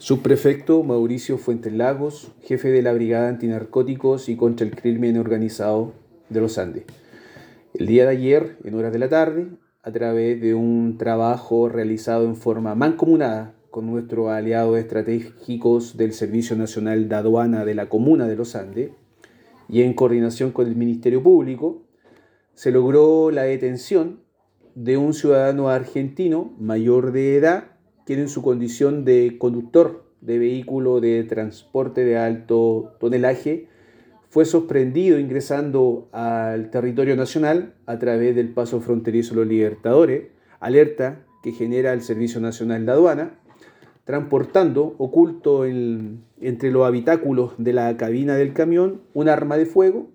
Subprefecto Mauricio Fuentes Lagos, jefe de la Brigada Antinarcóticos y contra el Crimen Organizado de los Andes. El día de ayer, en horas de la tarde, a través de un trabajo realizado en forma mancomunada con nuestros aliados estratégicos del Servicio Nacional de Aduana de la Comuna de los Andes y en coordinación con el Ministerio Público, se logró la detención de un ciudadano argentino mayor de edad quien en su condición de conductor de vehículo de transporte de alto tonelaje fue sorprendido ingresando al territorio nacional a través del paso fronterizo Los Libertadores, alerta que genera el Servicio Nacional de Aduana, transportando oculto entre los habitáculos de la cabina del camión un arma de fuego,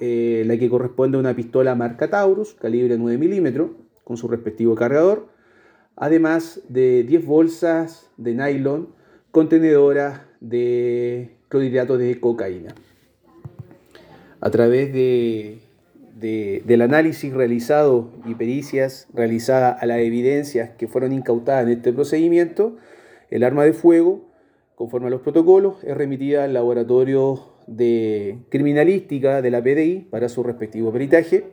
eh, la que corresponde a una pistola marca Taurus, calibre 9 milímetros, con su respectivo cargador, además de 10 bolsas de nylon contenedoras de clorhidrato de cocaína. A través de, del análisis realizado y pericias realizadas a las evidencias que fueron incautadas en este procedimiento, el arma de fuego, conforme a los protocolos, es remitida al laboratorio de criminalística de la PDI para su respectivo peritaje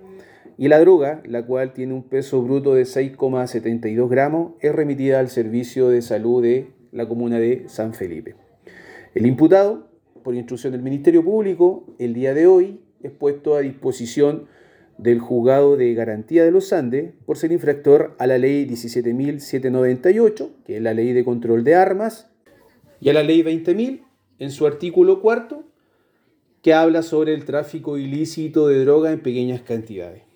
y la droga, la cual tiene un peso bruto de 6,72 gramos, es remitida al Servicio de Salud de la Comuna de San Felipe. El imputado, por instrucción del Ministerio Público, el día de hoy es puesto a disposición del Juzgado de Garantía de los Andes por ser infractor a la Ley 17.798, que es la Ley de Control de Armas, y a la Ley 20.000 en su artículo cuarto, que habla sobre el tráfico ilícito de droga en pequeñas cantidades.